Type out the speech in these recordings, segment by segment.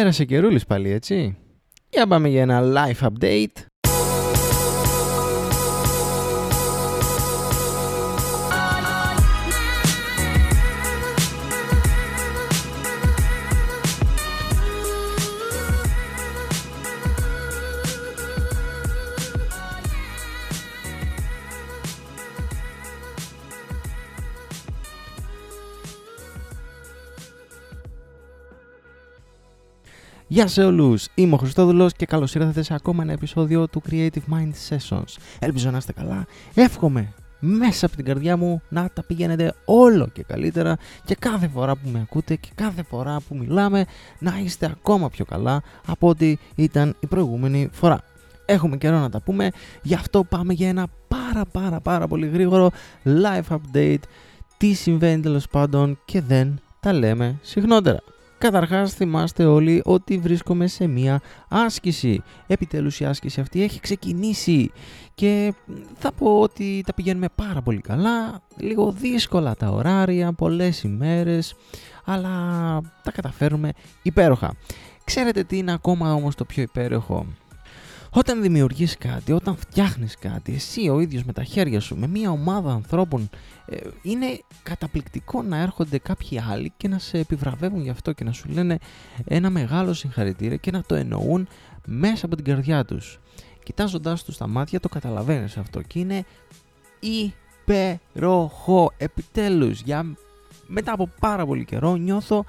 Πέρασε καιρούλης πάλι, έτσι. Για πάμε για ένα live update. Γεια σε όλους! Είμαι ο Χριστόδουλος και καλώς ήρθατε σε ακόμα ένα επεισόδιο του Creative Mind Sessions. Ελπίζω να είστε καλά. Εύχομαι μέσα από την καρδιά μου να τα πηγαίνετε όλο και καλύτερα και κάθε φορά που με ακούτε και κάθε φορά που μιλάμε να είστε ακόμα πιο καλά από ό,τι ήταν η προηγούμενη φορά. Έχουμε καιρό να τα πούμε, γι' αυτό πάμε για ένα πάρα πάρα πάρα πολύ γρήγορο live update τι συμβαίνει τέλος πάντων και δεν τα λέμε συχνότερα. Καταρχάς θυμάστε όλοι ότι βρίσκομαι σε μία άσκηση. Επιτέλους η άσκηση αυτή έχει ξεκινήσει και θα πω ότι τα πηγαίνουμε πάρα πολύ καλά, λίγο δύσκολα τα ωράρια, πολλές ημέρες, αλλά τα καταφέρουμε υπέροχα. Ξέρετε τι είναι ακόμα όμως το πιο υπέροχο; Όταν δημιουργείς κάτι, όταν φτιάχνεις κάτι, εσύ ο ίδιος με τα χέρια σου, με μια ομάδα ανθρώπων, ε, είναι καταπληκτικό να έρχονται κάποιοι άλλοι και να σε επιβραβεύουν γι' αυτό και να σου λένε ένα μεγάλο συγχαρητήρια και να το εννοούν μέσα από την καρδιά τους. Κοιτάζοντάς τους στα μάτια το καταλαβαίνεις αυτό και είναι υπέροχο. Επιτέλους, για... μετά από πάρα πολύ καιρό νιώθω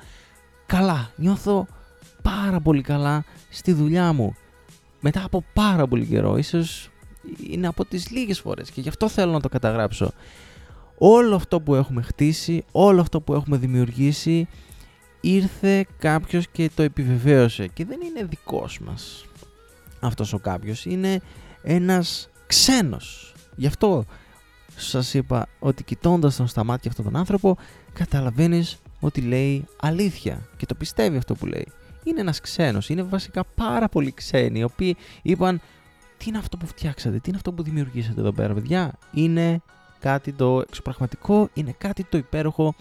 καλά, νιώθω πάρα πολύ καλά στη δουλειά μου μετά από πάρα πολύ καιρό, ίσως είναι από τις λίγες φορές και γι' αυτό θέλω να το καταγράψω. Όλο αυτό που έχουμε χτίσει, όλο αυτό που έχουμε δημιουργήσει, ήρθε κάποιος και το επιβεβαίωσε και δεν είναι δικός μας αυτός ο κάποιος, είναι ένας ξένος. Γι' αυτό σας είπα ότι κοιτώντας τον στα μάτια αυτόν τον άνθρωπο καταλαβαίνεις ότι λέει αλήθεια και το πιστεύει αυτό που λέει είναι ένας ξένος, είναι βασικά πάρα πολύ ξένοι, οι οποίοι είπαν τι είναι αυτό που φτιάξατε, τι είναι αυτό που δημιουργήσατε εδώ πέρα, παιδιά; Είναι κάτι το εξωπραγματικό, είναι κάτι το υπέροχο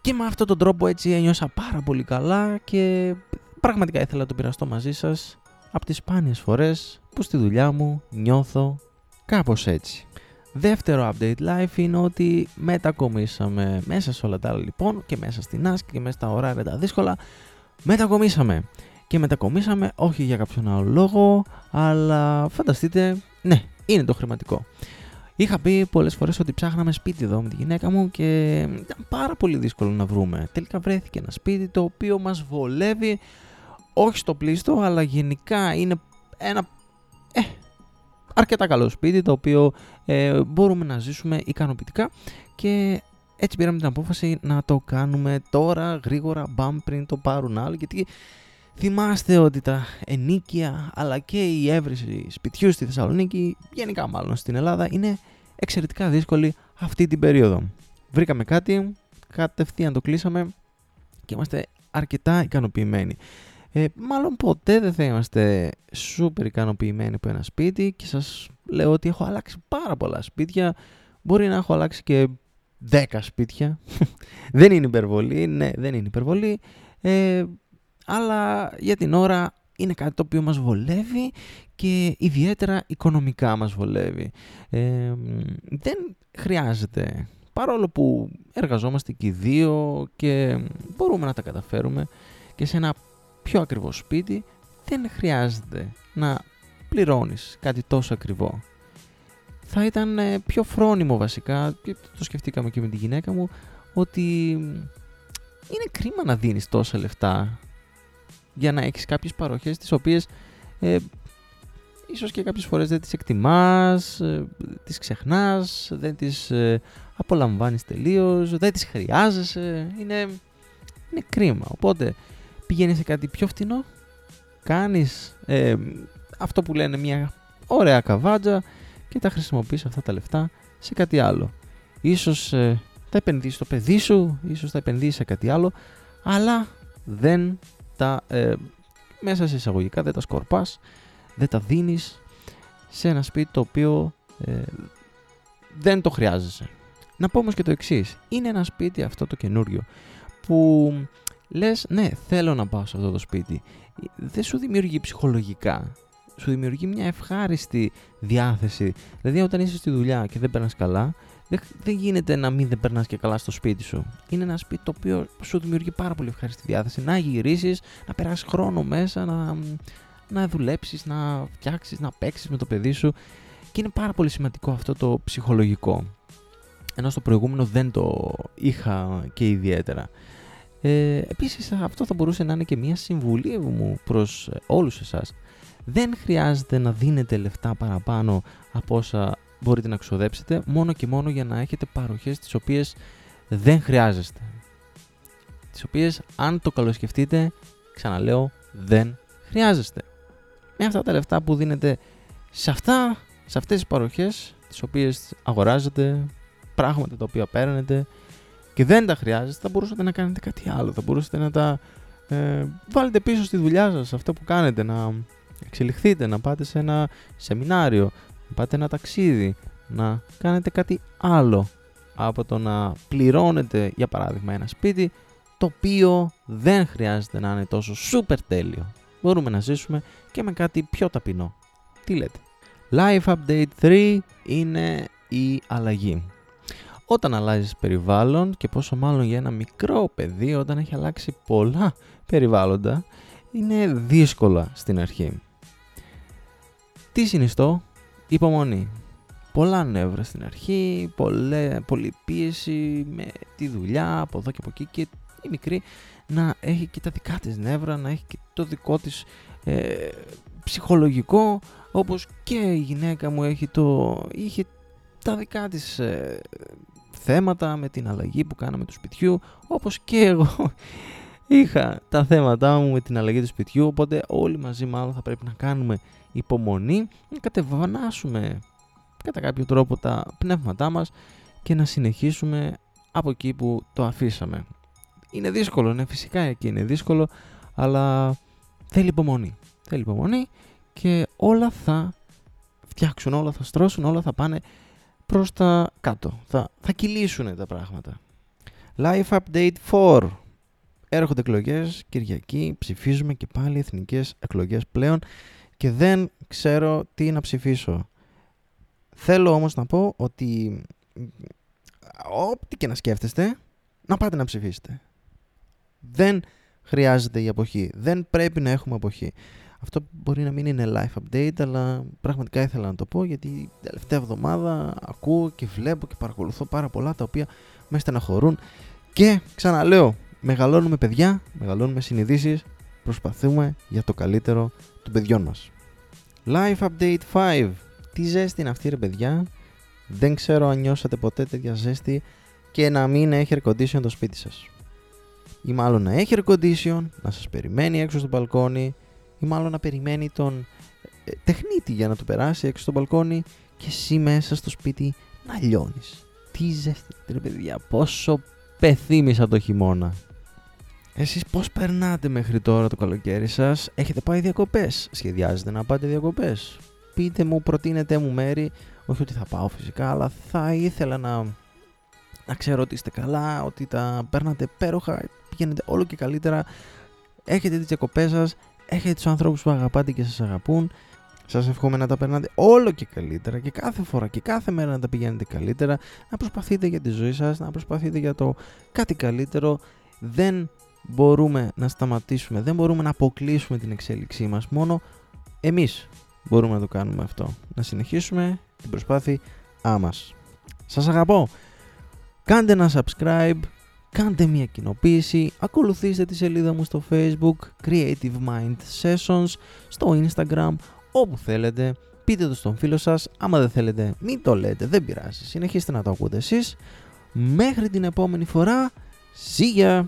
και με αυτόν τον τρόπο έτσι ένιωσα πάρα πολύ καλά και πραγματικά ήθελα να το πειραστώ μαζί σας από τις σπάνιες φορές που στη δουλειά μου νιώθω κάπως έτσι. Δεύτερο update live είναι ότι μετακομίσαμε μέσα σε όλα τα άλλα λοιπόν και μέσα στην άσκη και μέσα στα ωράρια τα δύσκολα μετακομίσαμε. Και μετακομίσαμε όχι για κάποιον άλλο λόγο, αλλά φανταστείτε, ναι, είναι το χρηματικό. Είχα πει πολλές φορές ότι ψάχναμε σπίτι εδώ με τη γυναίκα μου και ήταν πάρα πολύ δύσκολο να βρούμε. Τελικά βρέθηκε ένα σπίτι το οποίο μας βολεύει, όχι στο πλήστο, αλλά γενικά είναι ένα ε, αρκετά καλό σπίτι το οποίο ε, μπορούμε να ζήσουμε ικανοποιητικά και έτσι πήραμε την απόφαση να το κάνουμε τώρα γρήγορα μπαμ πριν το πάρουν άλλοι γιατί θυμάστε ότι τα ενίκια αλλά και η έβριση σπιτιού στη Θεσσαλονίκη γενικά μάλλον στην Ελλάδα είναι εξαιρετικά δύσκολη αυτή την περίοδο. Βρήκαμε κάτι, κατευθείαν το κλείσαμε και είμαστε αρκετά ικανοποιημένοι. Ε, μάλλον ποτέ δεν θα είμαστε σούπερ ικανοποιημένοι από ένα σπίτι και σας λέω ότι έχω αλλάξει πάρα πολλά σπίτια. Μπορεί να έχω αλλάξει και 10 σπίτια. δεν είναι υπερβολή, ναι, δεν είναι υπερβολή. Ε, αλλά για την ώρα είναι κάτι το οποίο μας βολεύει και ιδιαίτερα οικονομικά μας βολεύει. Ε, δεν χρειάζεται, παρόλο που εργαζόμαστε και οι δύο και μπορούμε να τα καταφέρουμε και σε ένα πιο ακριβό σπίτι, δεν χρειάζεται να πληρώνεις κάτι τόσο ακριβό θα ήταν ε, πιο φρόνιμο βασικά και το σκεφτήκαμε και με τη γυναίκα μου ότι είναι κρίμα να δίνεις τόσα λεφτά για να έχεις κάποιες παροχές τις οποίες ε, ίσως και κάποιες φορές δεν τις εκτιμάς, ε, τις ξεχνάς, δεν τις ε, απολαμβάνεις τελείως, δεν τις χρειάζεσαι, είναι, είναι κρίμα. Οπότε πηγαίνεις σε κάτι πιο φτηνό, κάνεις ε, αυτό που λένε μια ωραία καβάτζα, και τα χρησιμοποιείς αυτά τα λεφτά σε κάτι άλλο. Ίσως ε, τα επενδύσεις στο παιδί σου, ίσως τα επενδύσεις σε κάτι άλλο, αλλά δεν τα, ε, μέσα σε εισαγωγικά δεν τα σκορπάς, δεν τα δίνεις σε ένα σπίτι το οποίο ε, δεν το χρειάζεσαι. Να πω όμως και το εξής. Είναι ένα σπίτι αυτό το καινούριο που λες ναι θέλω να πάω σε αυτό το σπίτι. Δεν σου δημιουργεί ψυχολογικά. Σου δημιουργεί μια ευχάριστη διάθεση. Δηλαδή όταν είσαι στη δουλειά και δεν περνάς καλά, δεν, γίνεται να μην δεν περνάς και καλά στο σπίτι σου. Είναι ένα σπίτι το οποίο σου δημιουργεί πάρα πολύ ευχάριστη διάθεση. Να γυρίσεις, να περάσεις χρόνο μέσα, να, να δουλέψεις, να φτιάξεις, να παίξεις με το παιδί σου. Και είναι πάρα πολύ σημαντικό αυτό το ψυχολογικό. Ενώ στο προηγούμενο δεν το είχα και ιδιαίτερα. Ε, επίσης αυτό θα μπορούσε να είναι και μια συμβουλή μου προς όλους εσάς. Δεν χρειάζεται να δίνετε λεφτά παραπάνω από όσα μπορείτε να ξοδέψετε μόνο και μόνο για να έχετε παροχές τις οποίες δεν χρειάζεστε. Τις οποίες αν το καλοσκεφτείτε, ξαναλέω, δεν χρειάζεστε. Με αυτά τα λεφτά που δίνετε σε, αυτά, σε αυτές τις παροχές, τις οποίες αγοράζετε, πράγματα τα οποία παίρνετε και δεν τα χρειάζεστε, θα μπορούσατε να κάνετε κάτι άλλο. Θα μπορούσατε να τα ε, βάλετε πίσω στη δουλειά σας, αυτό που κάνετε, να εξελιχθείτε, να πάτε σε ένα σεμινάριο, να πάτε ένα ταξίδι, να κάνετε κάτι άλλο από το να πληρώνετε για παράδειγμα ένα σπίτι το οποίο δεν χρειάζεται να είναι τόσο super τέλειο. Μπορούμε να ζήσουμε και με κάτι πιο ταπεινό. Τι λέτε; Life Update 3 είναι η αλλαγή. Όταν αλλάζεις περιβάλλον και πόσο μάλλον για ένα μικρό παιδί όταν έχει αλλάξει πολλά περιβάλλοντα είναι δύσκολα στην αρχή. Τι συνιστώ, υπομονή. Πολλά νεύρα στην αρχή, πολλέ, πολλή πίεση με τη δουλειά από εδώ και από εκεί και η μικρή να έχει και τα δικά της νεύρα, να έχει και το δικό της ε, ψυχολογικό όπως και η γυναίκα μου έχει το, είχε τα δικά της ε, θέματα με την αλλαγή που κάναμε του σπιτιού όπως και εγώ είχα τα θέματα μου με την αλλαγή του σπιτιού οπότε όλοι μαζί μάλλον θα πρέπει να κάνουμε υπομονή, να κατεβανάσουμε κατά κάποιο τρόπο τα πνεύματά μας και να συνεχίσουμε από εκεί που το αφήσαμε. Είναι δύσκολο, ναι φυσικά εκεί είναι δύσκολο, αλλά θέλει υπομονή. Θέλει υπομονή και όλα θα φτιάξουν, όλα θα στρώσουν, όλα θα πάνε προς τα κάτω. Θα, θα κυλήσουν τα πράγματα. Life Update 4. Έρχονται εκλογές, Κυριακή, ψηφίζουμε και πάλι εθνικές εκλογές πλέον και δεν ξέρω τι να ψηφίσω. Θέλω όμως να πω ότι ό,τι και να σκέφτεστε, να πάτε να ψηφίσετε. Δεν χρειάζεται η αποχή. Δεν πρέπει να έχουμε αποχή. Αυτό μπορεί να μην είναι live update, αλλά πραγματικά ήθελα να το πω γιατί την τελευταία εβδομάδα ακούω και βλέπω και παρακολουθώ πάρα πολλά τα οποία με στεναχωρούν και ξαναλέω, μεγαλώνουμε παιδιά, μεγαλώνουμε συνειδήσεις, προσπαθούμε για το καλύτερο των παιδιών μας. Live Update 5. Τι ζέστη είναι αυτή ρε παιδιά; Δεν ξέρω αν νιώσατε ποτέ τέτοια ζέστη και να μην έχει air condition το σπίτι σας. Ή μάλλον να έχει air condition, να σας περιμένει έξω στο μπαλκόνι ή μάλλον να περιμένει τον ε, τεχνίτη για να του περάσει έξω στο μπαλκόνι και εσύ μέσα στο σπίτι να λιώνεις. Τι ζέστη ρε παιδιά, πόσο πεθύμησα το χειμώνα. Εσείς πώς περνάτε μέχρι τώρα το καλοκαίρι σας, έχετε πάει διακοπές, σχεδιάζετε να πάτε διακοπές; Πείτε μου, προτείνετε μου μέρη, όχι ότι θα πάω φυσικά, αλλά θα ήθελα να, να ξέρω ότι είστε καλά, ότι τα παίρνατε πέροχα, πηγαίνετε όλο και καλύτερα, έχετε τις διακοπές σας, έχετε τους ανθρώπους που αγαπάτε και σας αγαπούν, σας εύχομαι να τα περνάτε όλο και καλύτερα και κάθε φορά και κάθε μέρα να τα πηγαίνετε καλύτερα, να προσπαθείτε για τη ζωή σας, να προσπαθείτε για το κάτι καλύτερο, δεν μπορούμε να σταματήσουμε, δεν μπορούμε να αποκλείσουμε την εξέλιξή μας, μόνο εμείς μπορούμε να το κάνουμε αυτό. Να συνεχίσουμε την προσπάθειά μας. Σας αγαπώ. Κάντε ένα subscribe, κάντε μια κοινοποίηση, ακολουθήστε τη σελίδα μου στο facebook Creative Mind Sessions, στο Instagram, όπου θέλετε. Πείτε το στον φίλο σας, άμα δεν θέλετε μην το λέτε, δεν πειράζει. Συνεχίστε να το ακούτε εσείς. Μέχρι την επόμενη φορά, see ya!